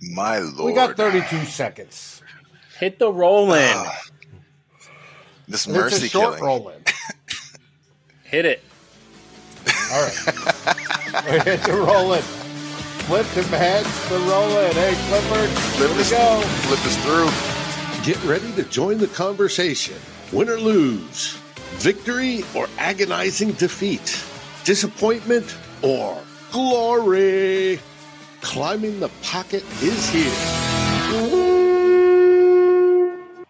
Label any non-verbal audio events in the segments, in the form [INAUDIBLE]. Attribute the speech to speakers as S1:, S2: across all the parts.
S1: My lord.
S2: We got 32 seconds.
S3: Hit the roll in.
S1: Ah, this
S2: And it's
S1: mercy
S2: a short
S1: killing.
S2: roll. [LAUGHS]
S3: Hit it.
S2: All right. Hit the roll in. Flip to heads the roll in. Hey, Clifford,
S1: Flip
S2: here we
S1: us,
S2: go.
S1: flip us through.
S4: Get ready to join the conversation. Win or lose, victory or agonizing defeat, disappointment or glory. Climbing the pocket is here.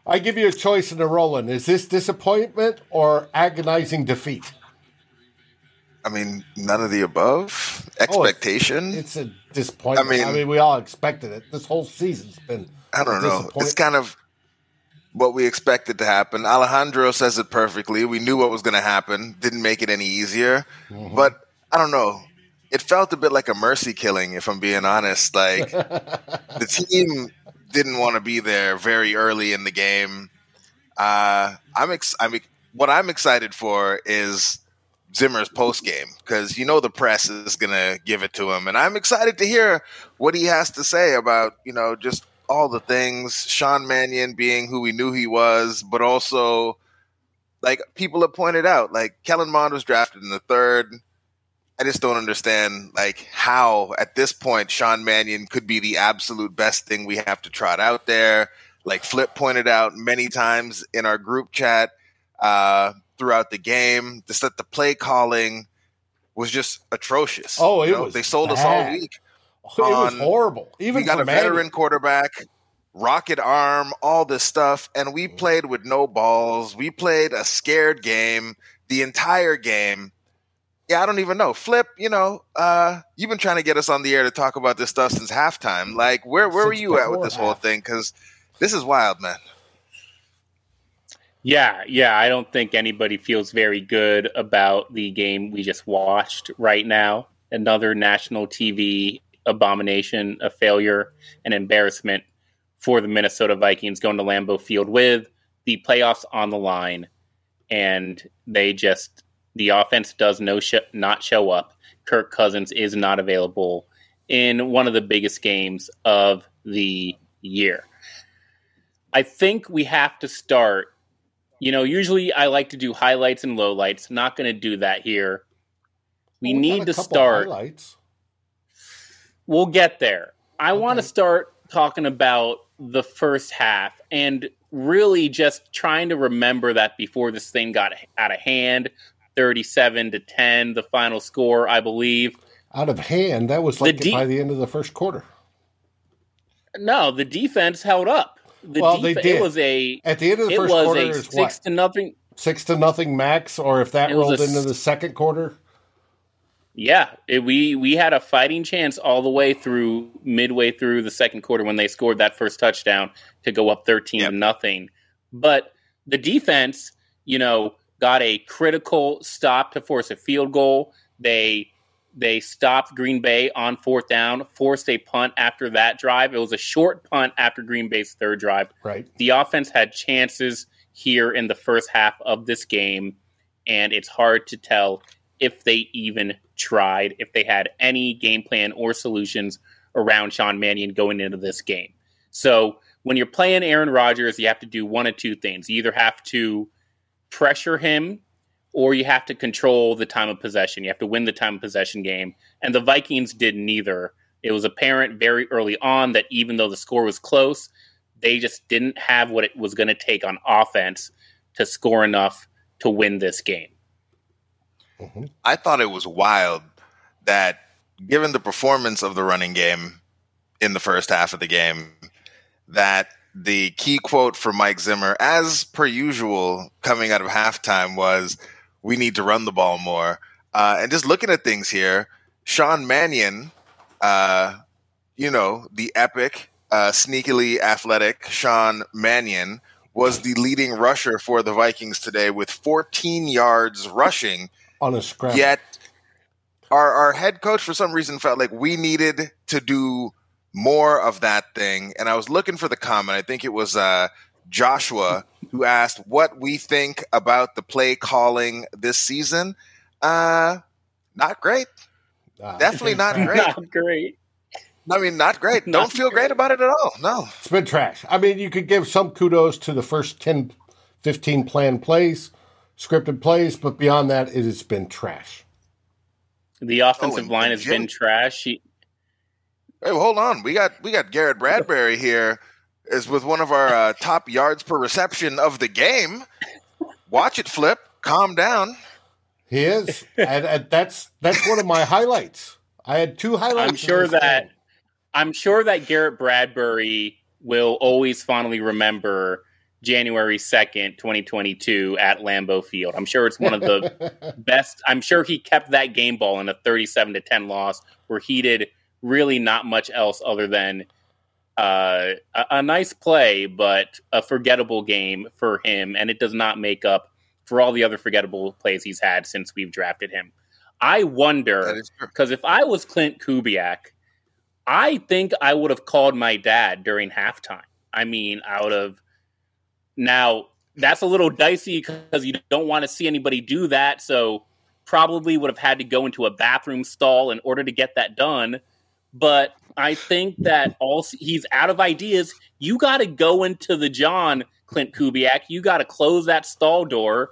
S2: I give you a choice in the roll in. Is this disappointment or agonizing defeat?
S1: I mean, none of the above.
S2: Oh, it's-
S1: Expectation.
S2: It's a disappointment. I
S1: I
S2: mean,
S1: mean-
S2: we all expected it. This whole season's been.
S1: I don't
S2: a
S1: know. It's kind of what we expected to happen. Alejandro says it perfectly. We knew what was going to happen. Didn't make it any easier.
S2: Mm-hmm.
S1: But I don't know. It felt a bit like a mercy killing, if I'm being honest. Like the [LAUGHS] team didn't want to be there very early in the game. Uh, I'm ex- I'm ex- what I'm excited for is Zimmer's post game because you know the press is gonna give it to him, and I'm excited to hear what he has to say about you know just all the things. Sean Mannion being who we knew he was, but also like people have pointed out, like Kellen Mond was drafted in the third. I just don't understand like how at this point Sean Mannion could be the absolute best thing we have to trot out there. Like Flip pointed out many times in our group chat uh, throughout the game, just that the play calling was just atrocious.
S2: Oh, it
S1: You know,
S2: was
S1: they sold us all
S2: bad.
S1: week.
S2: It was horrible. Even
S1: we got a
S2: Manny.
S1: veteran quarterback, rocket arm, all this stuff, and we played with no balls. We played a scared game the entire game. Yeah, I don't even know. Flip, you know, uh, you've been trying to get us on the air to talk about this stuff since halftime. Like, where where were you at with
S2: before
S1: this whole thing? Because this is wild, man.
S3: Yeah, yeah. I don't think anybody feels very good about the game we just watched right now. Another national TV abomination, a failure, an embarrassment for the Minnesota Vikings going to Lambeau Field with the playoffs on the line, and they just the offense does no sh- not show up. Kirk Cousins is not available in one of the biggest games of the year. I think we have to start you know, usually I like to do highlights and lowlights. Not going to do that here. We
S2: Well,
S3: need to start.
S2: Highlights.
S3: We'll get there. I want to start talking about the first half and really just trying to remember that before this thing got out of hand 37 to 10, the final score, I believe.
S2: Out of hand, that was like
S3: The de-
S2: by the end of the first quarter.
S3: No, the defense held up. The
S2: Well, they did.
S3: It was a.
S2: At the end of the
S3: It
S2: first
S3: was
S2: quarter
S3: a
S2: is
S3: six
S2: what
S3: to nothing.
S2: six to nothing max, or if that
S3: It
S2: rolled
S3: a
S2: into the second quarter.
S3: Yeah, it, we we had a fighting chance all the way through midway through the second quarter when they scored that first touchdown to go up thirteen
S1: Yep.
S3: to nothing. But the defense, you know, got a critical stop to force a field goal. They they stopped Green Bay on fourth down, forced a punt after that drive. It was a short punt after Green Bay's third drive
S2: Right.
S3: the offense had chances here in the first half of this game, and it's hard to tell if they even tried, if they had any game plan or solutions around Sean Mannion going into this game. So when you're playing Aaron Rodgers, you have to do one of two things. You either have to pressure him or you have to control the time of possession. You have to win the time of possession game. And the Vikings did neither. It was apparent very early on that even though the score was close, they just didn't have what it was going to take on offense to score enough to win this game. Mm-hmm.
S1: I thought it was wild that given the performance of the running game in the first half of the game, that the key quote from Mike Zimmer, as per usual, coming out of halftime was, "We need to run the ball more." Uh, and just looking at things here, Sean Mannion, uh, you know, the epic, uh, sneakily athletic Sean Mannion was the leading rusher for the Vikings today with 14 yards rushing.
S2: On a scramble.
S1: Yet our our head coach for some reason felt like we needed to do more of that thing. And I was looking for the comment. I think it was uh, Joshua who asked what we think about the play calling this season. Uh, not great.
S2: Uh,
S1: Definitely not [LAUGHS] great.
S3: Not great.
S1: I mean, not great. [LAUGHS]
S3: Not
S1: Don't feel great about it at all. No.
S2: It's been trash. I mean, you could give some kudos to the first 10, 15 planned plays, scripted plays, but beyond that, it has been trash.
S3: The offensive
S1: and-
S3: line has
S1: Jim-
S3: been trash. He,
S1: Hey, well, hold on. We got we got Garrett Bradbury here is with one of our uh, top yards per reception of the game. Watch it flip. Calm down.
S2: He is, and, and that's that's one of my highlights. I had two highlights.
S3: I'm sure that
S2: game.
S3: I'm sure that Garrett Bradbury will always fondly remember January 2nd, 2022 at Lambeau Field. I'm sure it's one of the [LAUGHS] best. I'm sure he kept that game ball in a 37 to 10 loss where he did really not much else other than uh, a, a nice play, but a forgettable game for him. And it does not make up for all the other forgettable plays he's had since we've drafted him. I wonder
S1: That is true.
S3: because if I was Klint Kubiak, I think I would have called my dad during halftime. I mean, I would have. Now that's a little dicey because you don't want to see anybody do that. So probably would have had to go into a bathroom stall in order to get that done. But I think that also he's out of ideas. You got to go into the John Klint Kubiak. You got to close that stall door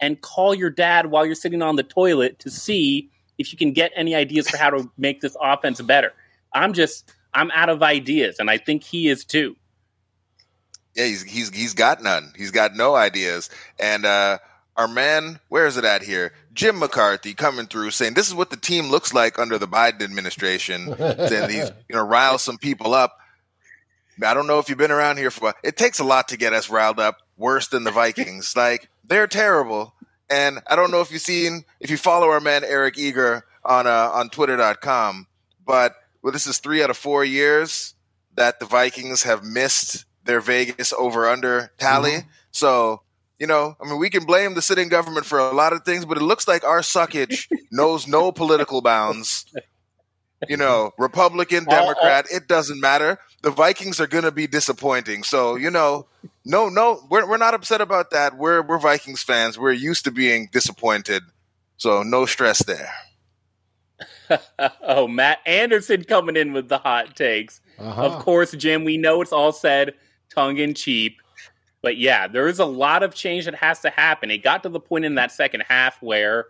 S3: and call your dad while you're sitting on the toilet to see if you can get any ideas for how to [LAUGHS] make this offense better. I'm just I'm out of ideas, and I think he is too.
S1: Yeah, he's he's he's got none. He's got no ideas. And uh our man, where is it at here? Jim McCarthy coming through saying this is what the team looks like under the Biden administration. saying he's [LAUGHS] you know rile some people up. I don't know if you've been around here for. It takes a lot to get us riled up. Worse than the Vikings. [LAUGHS] like they're terrible. And I don't know if you've seen if you follow our man Eric Eager on uh, on Twitter.com, but well, this is three out of four years that the Vikings have missed their Vegas over under tally. So you know, I mean, we can blame the sitting government for a lot of things, but it looks like our suckage [LAUGHS] knows no political bounds. You know, Republican,
S3: All- all-
S1: Democrat, it doesn't matter. The Vikings are going to be disappointing. So, you know, no, no, we're, we're not upset about that. We're, we're Vikings fans. We're used to being disappointed. So, no stress there. [LAUGHS]
S3: oh, Matt Anderson coming in with the hot takes.
S2: Uh-huh.
S3: Of course, Jim, we know it's all said tongue in cheek. But yeah, there is a lot of change that has to happen. It got to the point in that second half where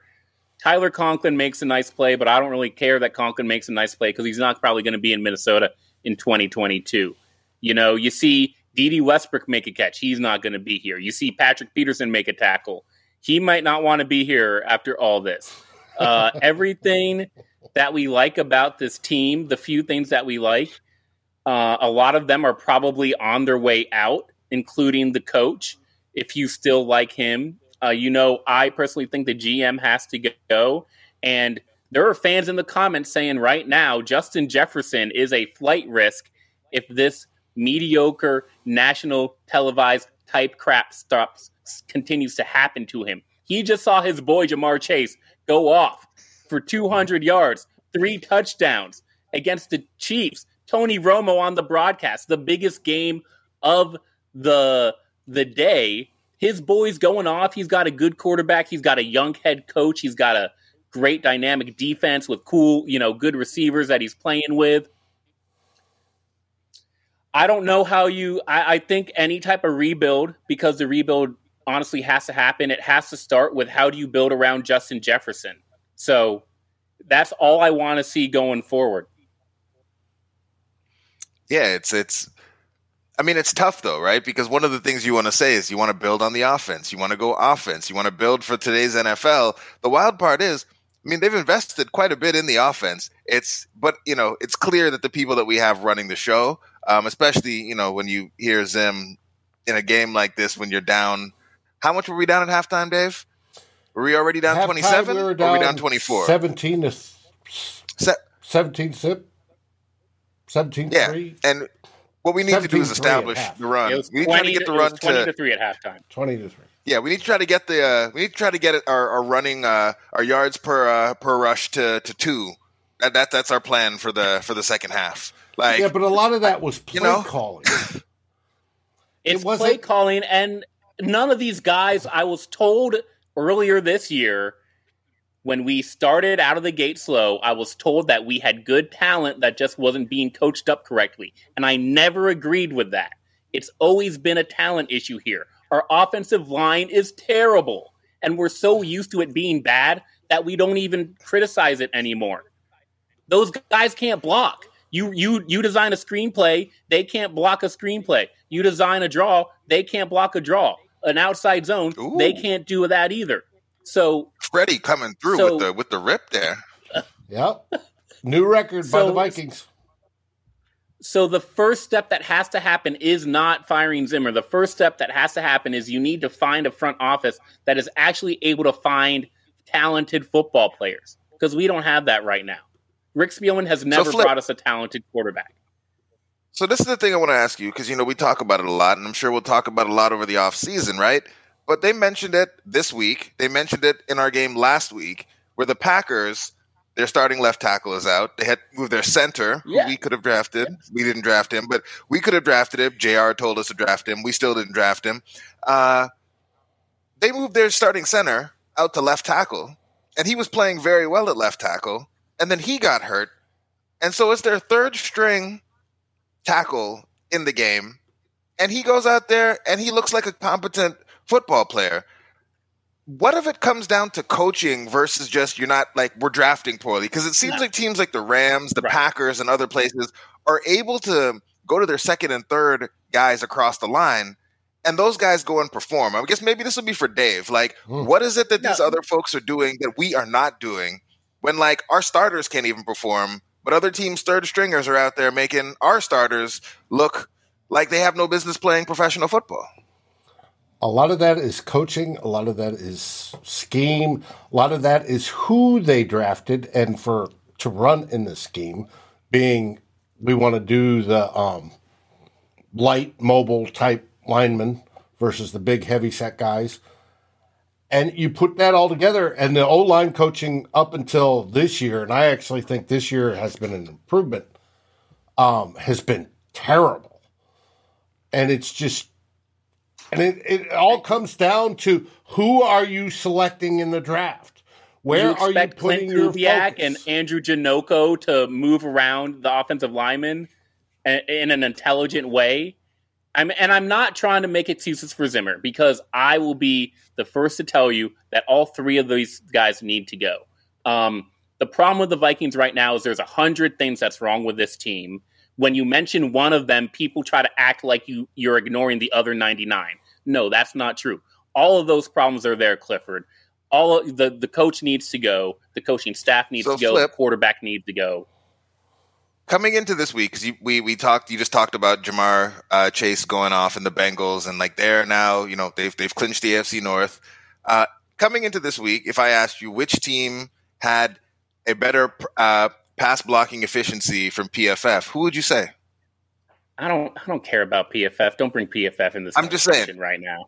S3: Tyler Conklin makes a nice play, but I don't really care that Conklin makes a nice play because he's not probably going to be in Minnesota in 2022. You know, you see Dede Westbrook make a catch. He's not going to be here. You see Patrick Peterson make a tackle. He might not want to be here after all this. Uh, [LAUGHS] everything that we like about this team, the few things that we like, uh, a lot of them are probably on their way out, including the coach. If you still like him, uh, you know, I personally think the GM has to go. And there are fans in the comments saying right now Justin Jefferson is a flight risk if this mediocre national televised type crap stops continues to happen to him. He just saw his boy Ja'Marr Chase go off for 200 yards, three touchdowns against the Chiefs. Tony Romo on the broadcast, the biggest game of the the day. His boy's going off. He's got a good quarterback. He's got a young head coach. He's got a great dynamic defense with cool, you know, good receivers that he's playing with. I don't know how you. I, I think any type of rebuild, because the rebuild honestly has to happen. It has to start with how do you build around Justin Jefferson. So that's all I want to see going forward.
S1: Yeah, it's it's. I mean, it's tough though, right? Because one of the things you want to say is you want to build on the offense. You want to go offense. You want to build for today's NFL. The wild part is, I mean, they've invested quite a bit in the offense. It's, but you know, it's clear that the people that we have running the show, um, especially you know when you hear Zim in a game like this when you're down. How much were we down at halftime, Dave? Were we already down twenty seven?
S2: we were
S1: were we down twenty four?
S2: 17 to
S1: Se-
S2: 17 sip. 17
S1: yeah,
S2: 3.
S1: and what we need to do is establish the run. We need to try to get the run
S3: was twenty
S1: to
S3: to three at halftime.
S2: 20 to 3.
S1: Yeah, we need to try to get the uh, we need to try to get our, our running uh, our yards per uh, per rush to, to two. That, that that's our plan for the for the second half. Like
S2: Yeah, but a lot of that was play
S1: You know?
S2: calling. [LAUGHS]
S3: It's
S2: wasn't-
S3: play calling, and none of these guys. I was told earlier this year when we started out of the gate slow, I was told that we had good talent that just wasn't being coached up correctly. And I never agreed with that. It's always been a talent issue here. Our offensive line is terrible. And we're so used to it being bad that we don't even criticize it anymore. Those guys can't block. You you you design a screenplay, they can't block a screenplay. You design a draw, they can't block a draw. An outside zone,
S1: Ooh.
S3: they can't do that either. So
S1: Freddie coming through
S3: So-
S1: with the with the rip there.
S2: Yep. New record by the Vikings.
S3: So the first step that has to happen is not firing Zimmer. The first step that has to happen is you need to find a front office that is actually able to find talented football players because we don't have that right now. Rick Spielman has never
S1: Flip-
S3: brought us a talented quarterback.
S1: So this is the thing I want to ask you because you know we talk about it a lot, and I'm sure we'll talk about it a lot over the off season, right? But they mentioned it this week. They mentioned it in our game last week, where the Packers, their starting left tackle is out. They had moved their center,
S3: Yeah.
S1: who we could have drafted. We didn't draft him, but we could have drafted him. Jr. told us to draft him. We still didn't draft him. Uh, they moved their starting center out to left tackle, and he was playing very well at left tackle, and then he got hurt, and so it's their third string tackle in the game, and he goes out there and he looks like a competent football player. What if it comes down to coaching versus just you're not like we're drafting poorly? Because it seems
S3: No.
S1: like teams like the Rams, the
S3: Right.
S1: Packers, and other places are able to go to their second and third guys across the line, and those guys go and perform. I guess maybe this will be for Dave. Like,
S2: Hmm.
S1: what is it that these other folks are doing that we are not doing when like our starters can't even perform, but other teams' third stringers are out there making our starters look like they have no business playing professional football.
S2: A lot of that is coaching. A lot of that is scheme. A lot of that is who they drafted and for to run in the scheme, being we want to do the um, light mobile type linemen versus the big heavy set guys. And you put that all together, and the O line coaching up until this year, and I actually think this year has been an improvement, um, has been terrible. And it's just and it, it all comes down to who are you selecting in the draft? Where
S3: you
S2: are you
S3: expect
S2: putting
S3: Klint
S2: your
S3: Kubiak
S2: focus?
S3: and Andrew Janocko to move around the offensive linemen a- in an intelligent way? I'm, and I'm not trying to make excuses for Zimmer because I will be the first to tell you that all three of these guys need to go. Um, the problem with the Vikings right now is there's a hundred things that's wrong with this team. When you mention one of them, people try to act like you you're ignoring the other 99. No, that's not true. All of those problems are there, Clifford. All of, the the coach needs to go. The coaching staff needs
S1: So,
S3: to go.
S1: Flip.
S3: The quarterback needs to go.
S1: Coming into this week, because we we talked, you just talked about Ja'Marr uh, Chase going off in the Bengals, and like they're now, you know, they've they've clinched the AFC North. Uh, coming into this week, if I asked you which team had a better uh, pass blocking efficiency from PFF, who would you say?
S3: I don't I don't care about PFF. Don't bring PFF in this.
S1: I'm just saying.
S3: right now.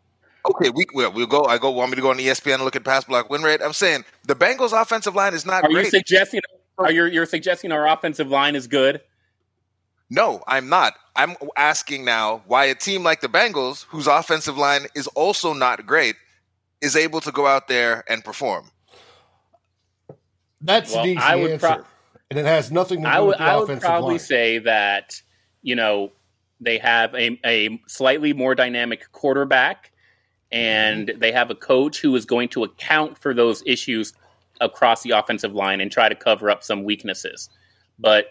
S1: Okay, we we'll, we'll go. I go. Want me to go on ESPN and look at pass block win rate? I'm saying the Bengals' offensive line is not
S3: Are you
S1: great.
S3: suggesting? Are you you're suggesting our offensive line is good?
S1: No, I'm not. I'm asking now why a team like the Bengals, whose offensive line is also not great, is able to go out there and perform.
S2: That's
S3: Well,
S2: an easy
S3: I would
S2: answer,
S3: pro-
S2: and it has nothing to do
S3: I would
S2: with the
S3: I would probably
S2: line.
S3: say that you know they have a, a slightly more dynamic quarterback, and
S2: Mm-hmm.
S3: they have a coach who is going to account for those issues across the offensive line and try to cover up some weaknesses. But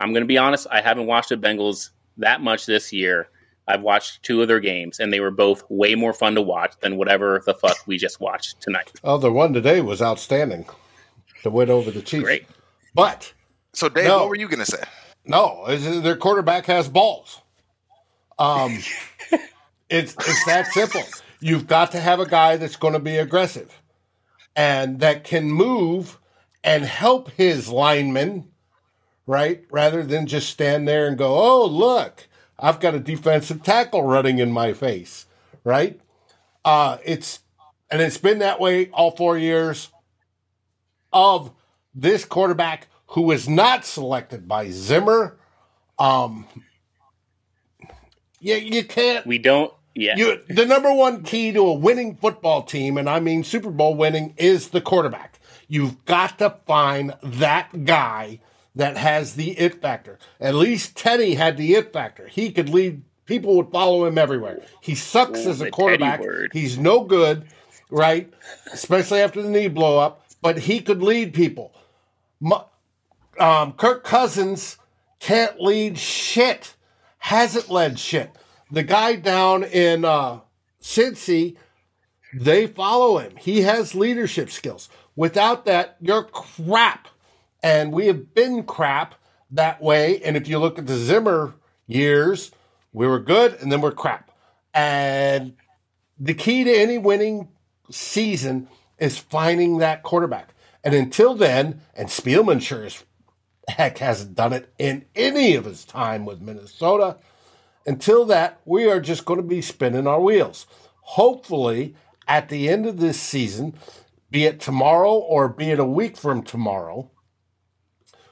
S3: I'm going to be honest, I haven't watched the Bengals that much this year. I've watched two of their games, and they were both way more fun to watch than whatever the fuck we just watched tonight.
S2: oh, the one today was outstanding. The win over the Chiefs.
S3: Great.
S2: But
S1: So, Dave,
S2: No.
S1: what were you going to say?
S2: no, their quarterback has balls. Um, [LAUGHS] it's it's that simple. You've got to have a guy that's going to be aggressive and that can move and help his linemen, right? Rather than just stand there and go, "Oh, look, I've got a defensive tackle running in my face," right? Uh, it's and it's been that way all four years of this quarterback who was not selected by Zimmer. Um, you, you can't.
S3: We don't. Yeah.
S2: You, the number one key to a winning football team, and I mean Super Bowl winning, is the quarterback. You've got to find that guy that has the it factor. At least Teddy had the it factor. He could lead. People would follow him everywhere. He sucks
S3: Ooh,
S2: as a quarterback. He's no good, right? Especially after the knee blow up. But he could lead people. Um, Kirk Cousins can't lead shit. Hasn't led shit. The guy down in uh, Cincy, they follow him. He has leadership skills. Without that, you're crap. And we have been crap that way. And if you look at the Zimmer years, we were good and then we're crap. And the key to any winning season is finding that quarterback. And until then, and Spielman sure as heck hasn't done it in any of his time with Minnesota. Until that, we are just going to be spinning our wheels. Hopefully, at the end of this season, be it tomorrow or be it a week from tomorrow,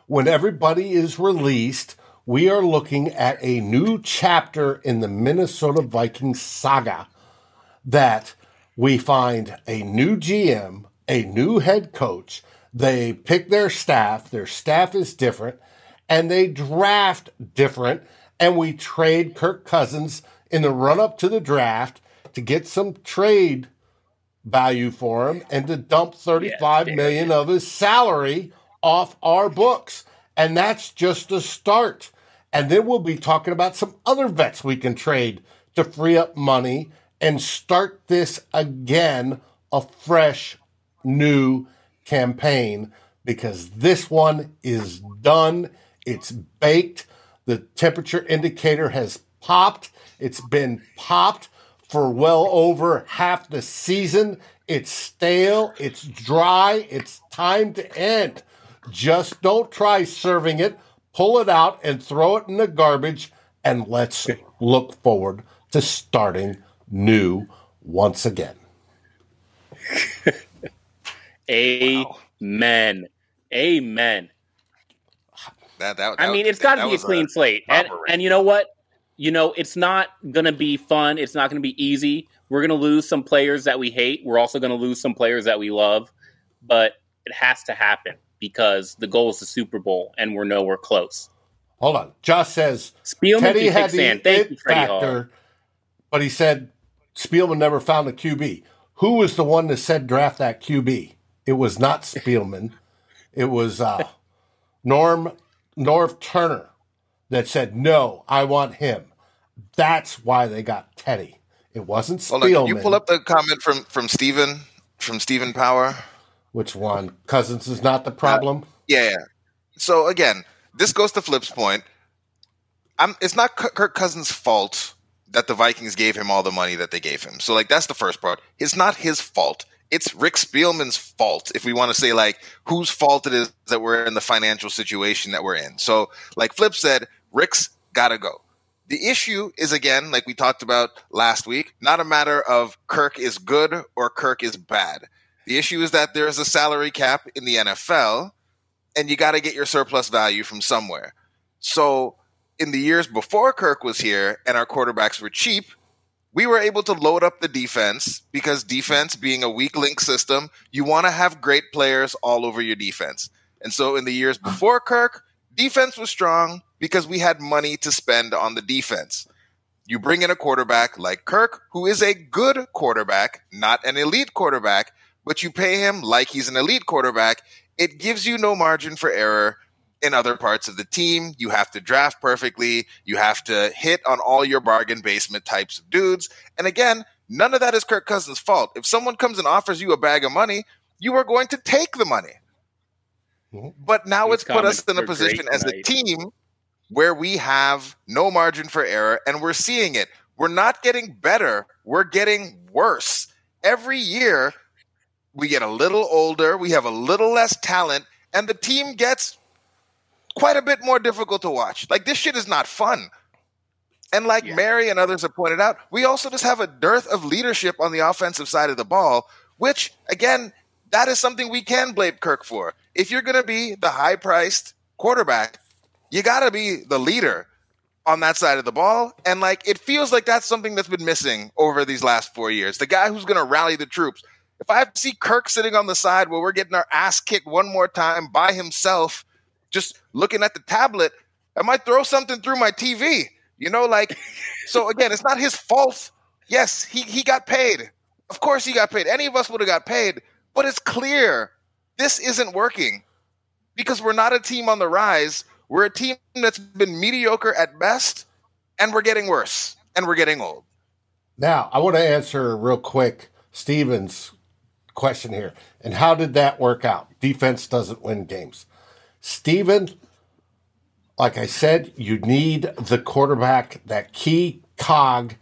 S2: when everybody is released, we are looking at a new chapter in the Minnesota Vikings saga that we find a new GM, a new head coach. They pick their staff, their staff is different, and they draft different. And we trade Kirk Cousins in the run up to the draft to get some trade value for him and to dump thirty-five
S3: Yeah,
S2: million of his salary off our books. And that's just a start. And then we'll be talking about some other vets we can trade to free up money and start this again, a fresh, new campaign, because this one is done. It's baked. The temperature indicator has popped. It's been popped for well over half the season. It's stale. It's dry. It's time to end. Just don't try serving it. Pull it out and throw it in the garbage. And let's look forward to starting new once again.
S3: Amen. Amen.
S1: That, that,
S3: I
S1: that-
S3: mean, it's got to be a
S1: was
S3: clean slate. And, and you know what? You know, it's not going to be fun. It's not going to be easy. We're going to lose some players that we hate. We're also going to lose some players that we love. But it has to happen because the goal is the Super Bowl, and we're nowhere close.
S2: Hold on. Josh says
S3: Spielman
S2: Teddy had the
S3: sand. Thank you,
S2: it
S3: Freddie Hall.
S2: but he said Spielman never found a QB. Who was the one that said draft that QB? It was not Spielman. It was uh, Norm Norv Turner that said no. I want him. That's why they got Teddy. It wasn't
S1: Hold on,
S2: Spielman.
S1: can you pull up the comment from from Steven from Stephen Power?
S2: Which one? Cousins is not the problem.
S1: Yeah, yeah. So again, this goes to Flip's point. I'm, it's not Kirk Cousins' fault that the Vikings gave him all the money that they gave him. So like that's the first part. It's not his fault. It's Rick Spielman's fault if we want to say like whose fault it is that we're in the financial situation that we're in. So like Flip said, Rick's got to go. The issue is again, like we talked about last week, not a matter of Kirk is good or Kirk is bad. The issue is that there is a salary cap in the NFL and you got to get your surplus value from somewhere. So, in the years before Kirk was here and our quarterbacks were cheap, we were able to load up the defense because defense being a weak link system, you want to have great players all over your defense. And so, in the years before Kirk, defense was strong because we had money to spend on the defense. You bring in a quarterback like Kirk, who is a good quarterback, not an elite quarterback, but you pay him like he's an elite quarterback, it gives you no margin for error in other parts of the team. You have to draft perfectly. You have to hit on all your bargain basement types of dudes. And again, none of that is Kirk Cousins' fault. If someone comes and offers you a bag of money, you are going to take the money.
S2: Mhm.
S1: But now
S3: These
S1: it's put us in a position
S3: great
S1: as a team where we have no margin for error and we're seeing it. We're not getting better, we're getting worse. Every year, we get a little older, we have a little less talent, and the team gets quite a bit more difficult to watch. Like, this shit is not fun. And like
S3: Yeah.
S1: Mary and others have pointed out, we also just have a dearth of leadership on the offensive side of the ball, which, again, that is something we can blame Kirk for. If you're going to be the high priced quarterback, you got to be the leader on that side of the ball. And like, it feels like that's something that's been missing over these last four years. The guy who's going to rally the troops. if I have to see Kirk sitting on the side where we're getting our ass kicked one more time by himself, just looking at the tablet, I might throw something through my TV. You know, like, so [LAUGHS] again, it's not his fault. Yes, he, he got paid. Of course he got paid. Any of us would have got paid, but it's clear this isn't working because we're not a team on the rise. We're a team that's been mediocre at best, and we're getting worse, and we're getting old.
S2: Now, I want to answer real quick Steven's question here. And how did that work out? Defense doesn't win games. Steven, like I said, you need the quarterback, that key cog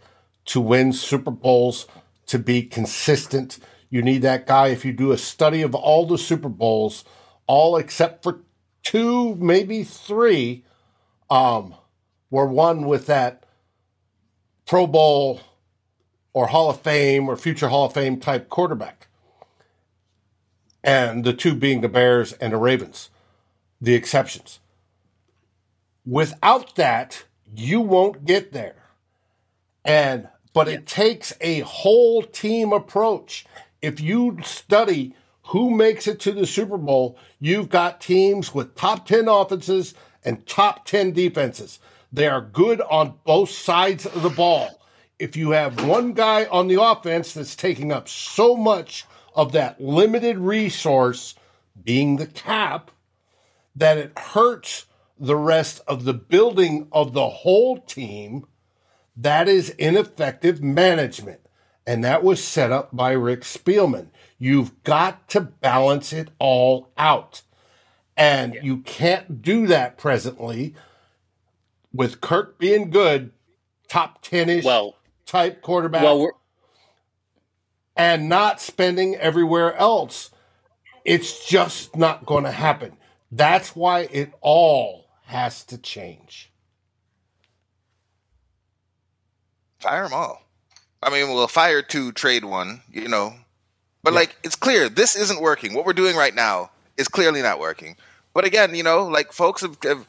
S2: to win Super Bowls, to be consistent. You need that guy. If you do a study of all the Super Bowls, all except for two, maybe three, um, were won with that Pro Bowl or Hall of Fame or future Hall of Fame type quarterback. And the two being the Bears and the Ravens, the exceptions. Without that, you won't get there. And but yeah. it takes a whole team approach. If you study who makes it to the Super Bowl, you've got teams with top 10 offenses and top 10 defenses. They are good on both sides of the ball if you have one guy on the offense that's taking up so much of that limited resource, being the cap, that it hurts the rest of the building of the whole team, that is ineffective management. And that was set up by Rick Spielman. You've got to balance it all out. And yeah. you can't do that presently with Kirk being good, top 10 ish.
S3: Well,
S2: type quarterback well, and not spending everywhere else. It's just not going to happen. That's why it all has to change.
S1: Fire them all. I mean, we'll fire two, trade one, you know. But, yeah. like, it's clear this isn't working. What we're doing right now is clearly not working. But again, you know, like, folks have, have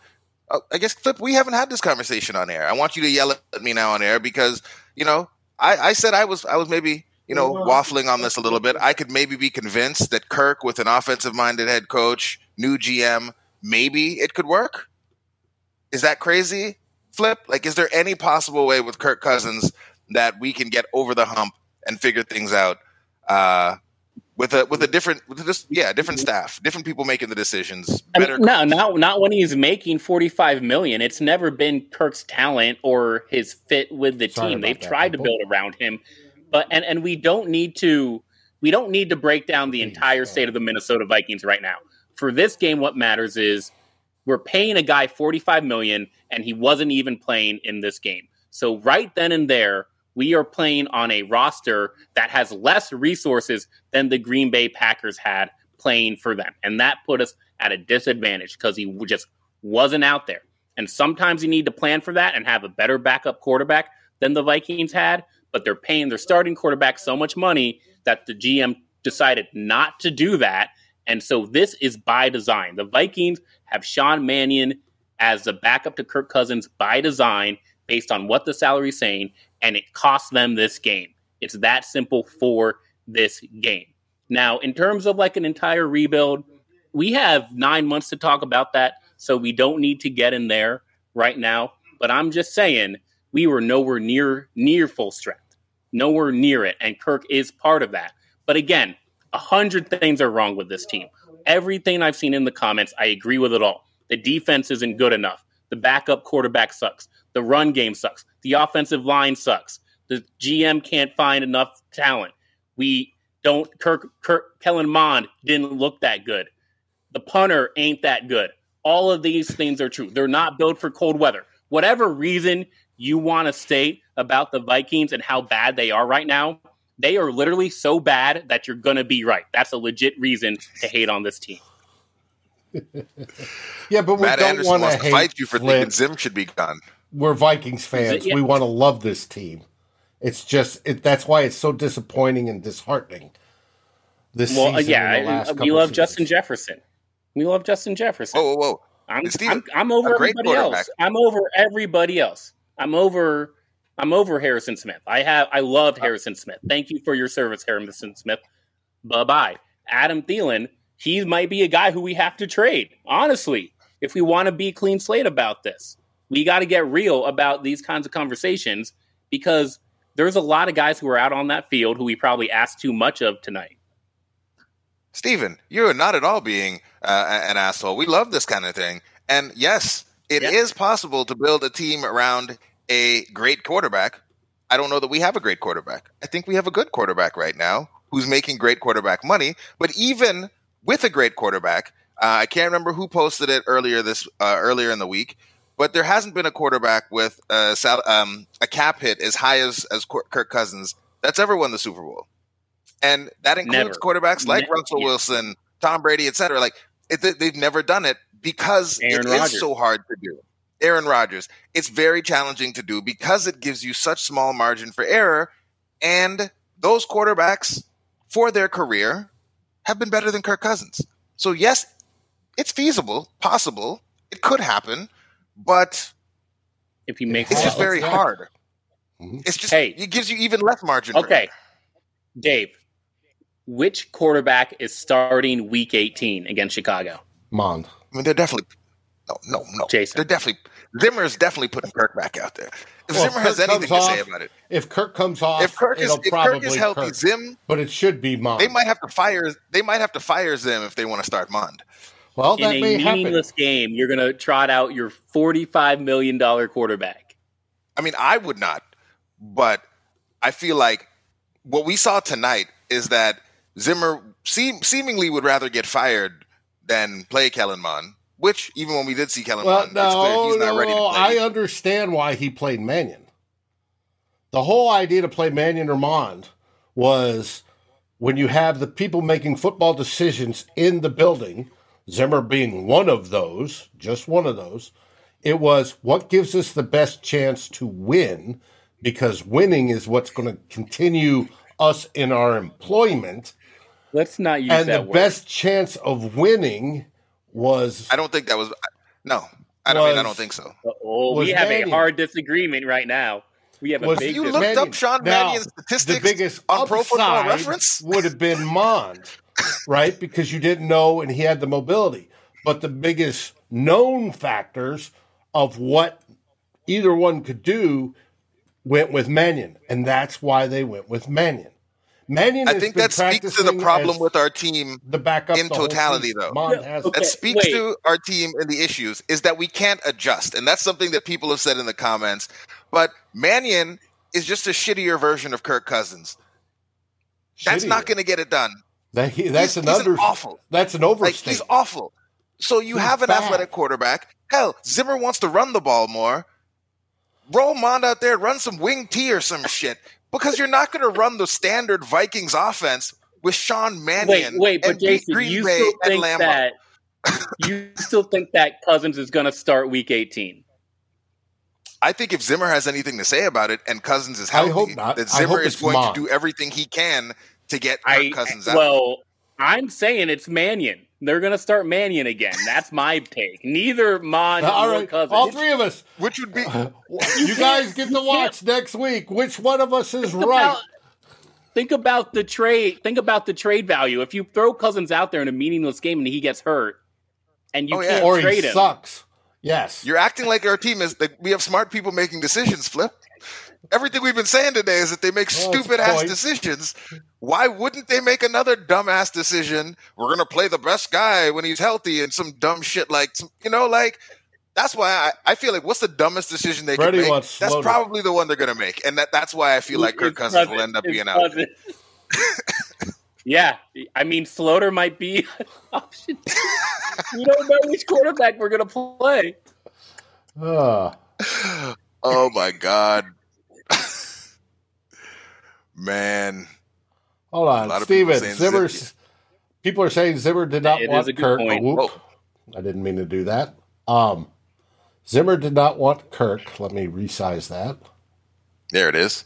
S1: uh, I guess, Flip, we haven't had this conversation on air. I want you to yell at me now on air because you know, I, I said I was I was maybe you know waffling on this a little bit. I could maybe be convinced that Kirk, with an offensive minded head coach, new GM, maybe it could work. Is that crazy? Flip, like, is there any possible way with Kirk Cousins that we can get over the hump and figure things out? Uh, with a with a different with this yeah different staff different people making the decisions
S3: better I mean, no not not when he's making 45 million it's never been kirk's talent or his fit with the Sorry team they've tried people. to build around him but and and we don't need to we don't need to break down the entire state of the minnesota vikings right now for this game what matters is we're paying a guy 45 million and he wasn't even playing in this game so right then and there we are playing on a roster that has less resources than the Green Bay Packers had playing for them. And that put us at a disadvantage because he just wasn't out there. And sometimes you need to plan for that and have a better backup quarterback than the Vikings had, but they're paying their starting quarterback so much money that the GM decided not to do that. And so this is by design. The Vikings have Sean Mannion as the backup to Kirk Cousins by design based on what the salary is saying and it cost them this game. It's that simple for this game. Now, in terms of like an entire rebuild, we have nine months to talk about that, so we don't need to get in there right now. But I'm just saying we were nowhere near near full strength, nowhere near it, and Kirk is part of that. But again, a hundred things are wrong with this team. Everything I've seen in the comments, I agree with it all. The defense isn't good enough. The backup quarterback sucks. The run game sucks. The offensive line sucks. The GM can't find enough talent. We don't. Kirk, Kirk Kellen Mond didn't look that good. The punter ain't that good. All of these things are true. They're not built for cold weather. Whatever reason you want to state about the Vikings and how bad they are right now, they are literally so bad that you're going to be right. That's a legit reason to hate on this team. [LAUGHS]
S2: yeah, but we Matt don't want to fight
S1: you for Flint. thinking Zim should be gone
S2: we're Vikings fans. Yeah. We want to love this team. It's just it, that's why it's so disappointing and disheartening.
S3: This well, uh, yeah, we love seasons. Justin Jefferson. We love Justin Jefferson.
S1: Whoa, whoa, whoa!
S3: I'm, I'm, I'm, over everybody else. I'm over everybody else. I'm over. I'm over Harrison Smith. I have. I loved uh, Harrison Smith. Thank you for your service, Harrison Smith. bye bye. Adam Thielen, he might be a guy who we have to trade. Honestly, if we want to be clean slate about this, we got to get real about these kinds of conversations because there's a lot of guys who are out on that field who we probably asked too much of tonight.
S1: Steven, you're not at all being uh, an asshole. We love this kind of thing. And yes, it yep. is possible to build a team around a great quarterback. I don't know that we have a great quarterback. I think we have a good quarterback right now who's making great quarterback money. But even with a great quarterback, uh, I can't remember who posted it earlier this uh, earlier in the week, but there hasn't been a quarterback with a, um, a cap hit as high as as Kirk Cousins that's ever won the Super Bowl, and that includes never. quarterbacks like never. Russell Wilson, Tom Brady, etc. Like it, they've never done it because Aaron it Rodgers. is so hard to do. Aaron Rodgers, it's very challenging to do because it gives you such small margin for error, and those quarterbacks for their career have been better than Kirk Cousins. So yes, it's feasible, possible, it could happen, but
S3: if you make
S1: it's just very hard. Mm-hmm. It's just hey, it gives you even less margin.
S3: Okay, Dave, which quarterback is starting Week 18 against Chicago?
S2: Mond.
S1: I mean, they're definitely no, no, no.
S3: Jayson,
S1: they're definitely Zimmer is definitely putting Kirk back out there. If well, Zimmer if has anything to off, say about it,
S2: if Kirk comes off,
S1: if Kirk is, if Kirk is healthy, Kirk, Zim,
S2: but it should be Mond.
S1: They might have to fire. They might have to fire Zim if they want to start Mond.
S3: Well, in a meaningless happen. game, you're going to trot out your forty-five million dollar quarterback.
S1: I mean, I would not, but I feel like what we saw tonight is that Zimmer seem, seemingly would rather get fired than play Kellen Mond. Which, even when we did see Kellen well, Mond, no, he's not no, ready to
S2: play. I understand why he played Mannion. The whole idea to play Mannion or Mond was when you have the people making football decisions in the building – Zimmer being one of those, just one of those, it was what gives us the best chance to win because winning is what's going to continue us in our employment.
S3: Let's not use
S2: and
S3: that
S2: the word. best chance of winning was.
S1: I don't think that was. No, I don't was, mean. I don't think so.
S3: Oh, we have Mannion. a hard disagreement right now. We have a was, big.
S1: You looked up Sean Mannion's statistics.
S2: The biggest
S1: on Pro Football Reference
S2: would have been Mond right? Because you didn't know and he had the mobility. But the biggest known factors of what either one could do went with Mannion, and that's why they went with Mannion. Mannion,
S1: I think that speaks to the problem with our team
S2: the backup
S1: in totality, though.
S2: Yeah, okay,
S1: that speaks wait. to our team and the issues is that we can't adjust, and that's something that people have said in the comments. But Mannion is just a shittier version of Kirk Cousins. That's not going to get it done.
S2: That he, that's he's, an he's awful. That's an overstatement.
S1: Like, he's awful. So you he's have an bad. athletic quarterback. Hell, Zimmer wants to run the ball more. Roll Mond out there, run some wing T or some shit. Because you're not going to run the standard Vikings offense with Sean Mannion.
S3: Wait, wait, but Jayson, Green you Bay still think that [LAUGHS] you still think that Cousins is going to start Week 18?
S1: I think if Zimmer has anything to say about it and Cousins is healthy, that Zimmer is going Mond. to do everything he can to get I, Cousins out.
S3: Well, I'm saying it's Mannion. They're going to start Mannion again. That's my take. Neither Mon all right, Cousins.
S2: All three of us.
S1: Which would be. Uh, [LAUGHS]
S2: you guys get to watch next week. Which one of us is
S3: think
S2: right?
S3: About, think about the trade. Think about the trade value. If you throw Cousins out there in a meaningless game and he gets hurt, and you oh, can't
S2: yeah. or
S3: trade
S2: he
S3: him,
S2: sucks. Yes,
S1: you're acting like our team is. Like, we have smart people making decisions. Flip everything we've been saying today is that they make oh, stupid ass decisions. Why wouldn't they make another dumbass decision? We're gonna play the best guy when he's healthy and some dumb shit like you know, like that's why I, I feel like what's the dumbest decision they Freddie can make? That's probably the one they're gonna make, and that that's why I feel like Kirk Cousins will end up being out. [LAUGHS]
S3: yeah, I mean, Sloter might be [LAUGHS] an option. we don't know which quarterback we're gonna play.
S2: Uh. [LAUGHS]
S1: Oh my god. Man.
S2: Hold on. Steven, Zimmer. People are saying Zimmer did not
S3: it
S2: want Kirk. Oh, I didn't mean to do that. Um, Zimmer did not want Kirk. Let me resize that.
S1: There it is.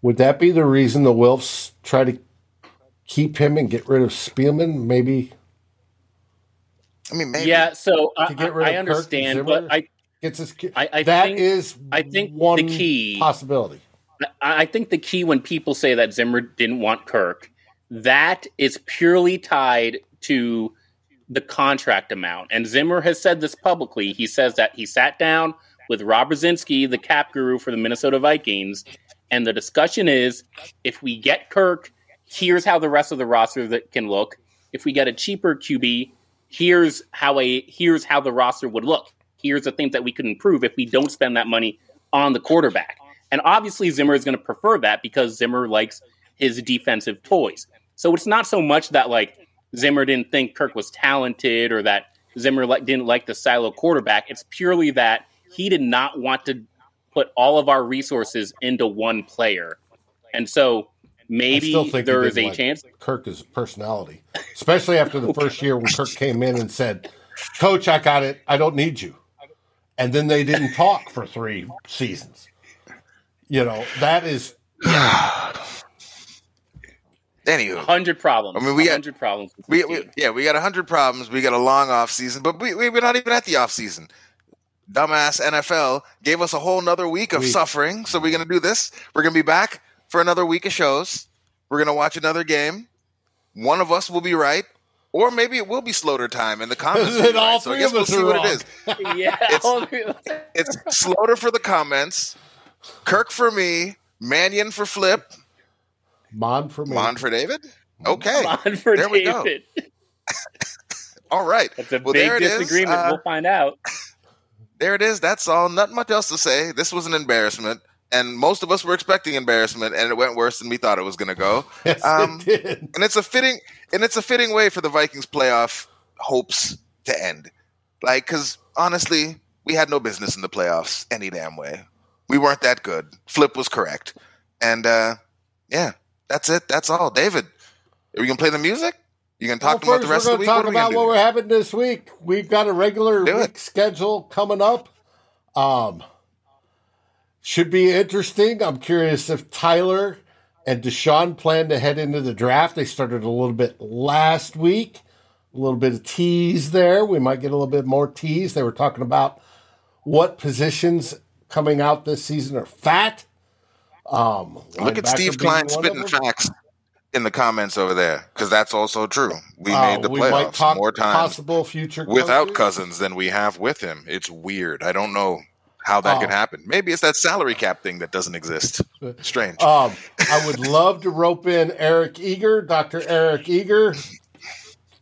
S2: Would that be the reason the Wilfs try to keep him and get rid of Spielman? Maybe.
S1: I mean, maybe.
S3: Yeah. So I, I understand, but I
S2: gets his. I, I that think, is
S3: I think
S2: one
S3: the key
S2: possibility.
S3: I think the key when people say that Zimmer didn't want Kirk that is purely tied to the contract amount. And Zimmer has said this publicly. He says that he sat down with Rob Brzezinski, the cap guru for the Minnesota Vikings, and the discussion is if we get Kirk, here's how the rest of the roster that can look. If we get a cheaper QB, here's how a here's how the roster would look. Here's the things that we could improve if we don't spend that money on the quarterback. And obviously Zimmer is going to prefer that because Zimmer likes his defensive toys. So it's not so much that like Zimmer didn't think Kirk was talented or that Zimmer didn't like the silo quarterback. It's purely that he did not want to put all of our resources into one player. And so maybe there is a like chance.
S2: Kirk's personality, especially after the first year when Kirk came in and said, Coach, I got it. I don't need you. And then they didn't talk for three seasons. You know, that is. [SIGHS]
S1: Anywho,
S3: hundred problems. I mean, we got hundred problems.
S1: We, we, yeah, we got hundred problems. We got a long off season, but we, we we're not even at the off season. Dumbass NFL gave us a whole another week of week. suffering. So we're gonna do this. We're gonna be back for another week of shows. We're gonna watch another game. One of us will be right, or maybe it will be Sloter time in the comments. [LAUGHS]
S2: all right. So I guess we'll see wrong. what it is. [LAUGHS]
S3: yeah,
S1: it's, it's Sloter for the comments, Kirk for me, Mannion for Flip
S2: Mond for me.
S1: Mond for David? Okay.
S3: Mond for there David.
S1: We go. [LAUGHS] all right.
S3: That's a well, big disagreement. Uh, we'll find out.
S1: There it is. That's all. Not much else to say. This was an embarrassment. And most of us were expecting embarrassment, and it went worse than we thought it was going to go. [LAUGHS]
S2: Yes, um, it did.
S1: And it's a fitting, and it's a fitting way for the Vikings playoff hopes to end. Like, because honestly, we had no business in the playoffs any damn way. We weren't that good. Flip was correct, and uh, yeah, that's it. That's all. David, are we gonna play the music? You gonna talk well, about the rest of the week?
S2: Talk what about what we're having this week. We've got a regular do week it. schedule coming up. Um, should be interesting. I'm curious if Tyler and Deshaun plan to head into the draft. They started a little bit last week. A little bit of tease there. We might get a little bit more tease. They were talking about what positions coming out this season are fat um,
S1: Look at Steve Klein spitting facts in the comments over there because that's also true. We uh, made the we playoffs more times
S2: possible future
S1: without coaches. Cousins than we have with him. It's weird. I don't know how that could oh. happen. Maybe it's that salary cap thing that doesn't exist. [LAUGHS] Strange.
S2: Um, I would love to rope in Eric Eager, Dr. Eric Eager.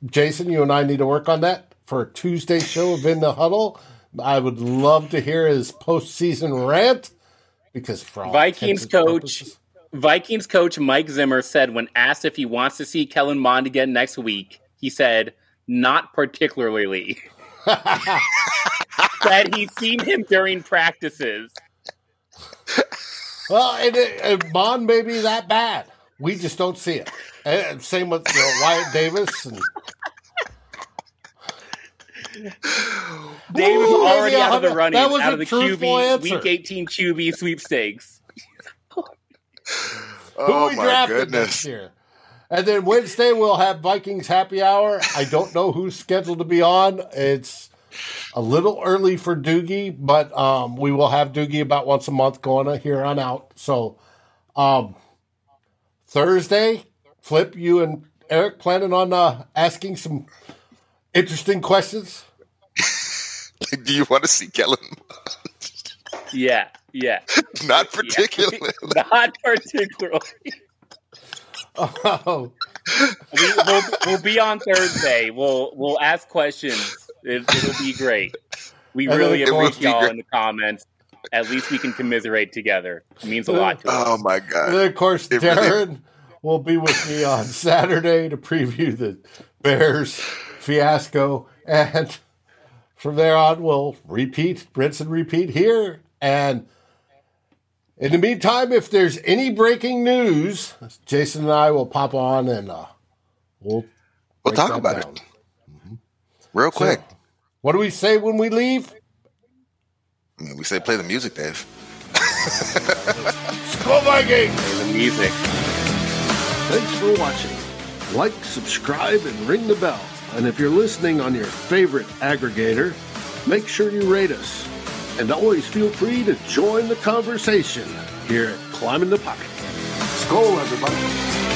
S2: Jason, you and I need to work on that for a Tuesday show of In the Huddle. I would love to hear his postseason rant because
S3: Vikings coach Vikings coach Mike Zimmer said when asked if he wants to see Kellen Mond again next week, he said not particularly. [LAUGHS] that he's seen him during practices.
S2: Well, and, and Mond may be that bad. We just don't see it. And same with you know, Wyatt Davis and [LAUGHS]
S3: Dave was already out of the running, that was out of the QB answer. Week 18 QB sweepstakes. [LAUGHS]
S1: oh Who we my goodness!
S2: Year? And then Wednesday we'll have Vikings happy hour. I don't know who's scheduled to be on. It's a little early for Doogie, but um, we will have Doogie about once a month going on here on out. So um, Thursday, Flip, you and Eric planning on uh, asking some interesting questions? [LAUGHS]
S1: Do you want to see Kellen? [LAUGHS]
S3: yeah, yeah.
S1: Not particularly.
S3: Yeah. [LAUGHS] Not particularly.
S2: Oh.
S3: We, will we'll be on Thursday. We'll we'll ask questions. It, will be great. We really appreciate y'all in the comments. At least we can commiserate together. It means a lot to us.
S1: Oh my god!
S2: And then of course, it Darren really... will be with me on Saturday to preview the Bears fiasco. And from there on, we'll repeat, rinse and repeat here. And in the meantime, if there's any breaking news, Jason and I will pop on and uh, we'll
S1: we'll talk about down. it mm-hmm. real quick. So,
S2: what do we say when we leave?
S1: I mean, we say play the music, Dave. [LAUGHS]
S2: Go Vikings!
S3: Play the music.
S4: Thanks for watching. Like, subscribe, and ring the bell. And if you're listening on your favorite aggregator, make sure you rate us. And always feel free to join the conversation here at Climbing the Pocket. Skol, everybody.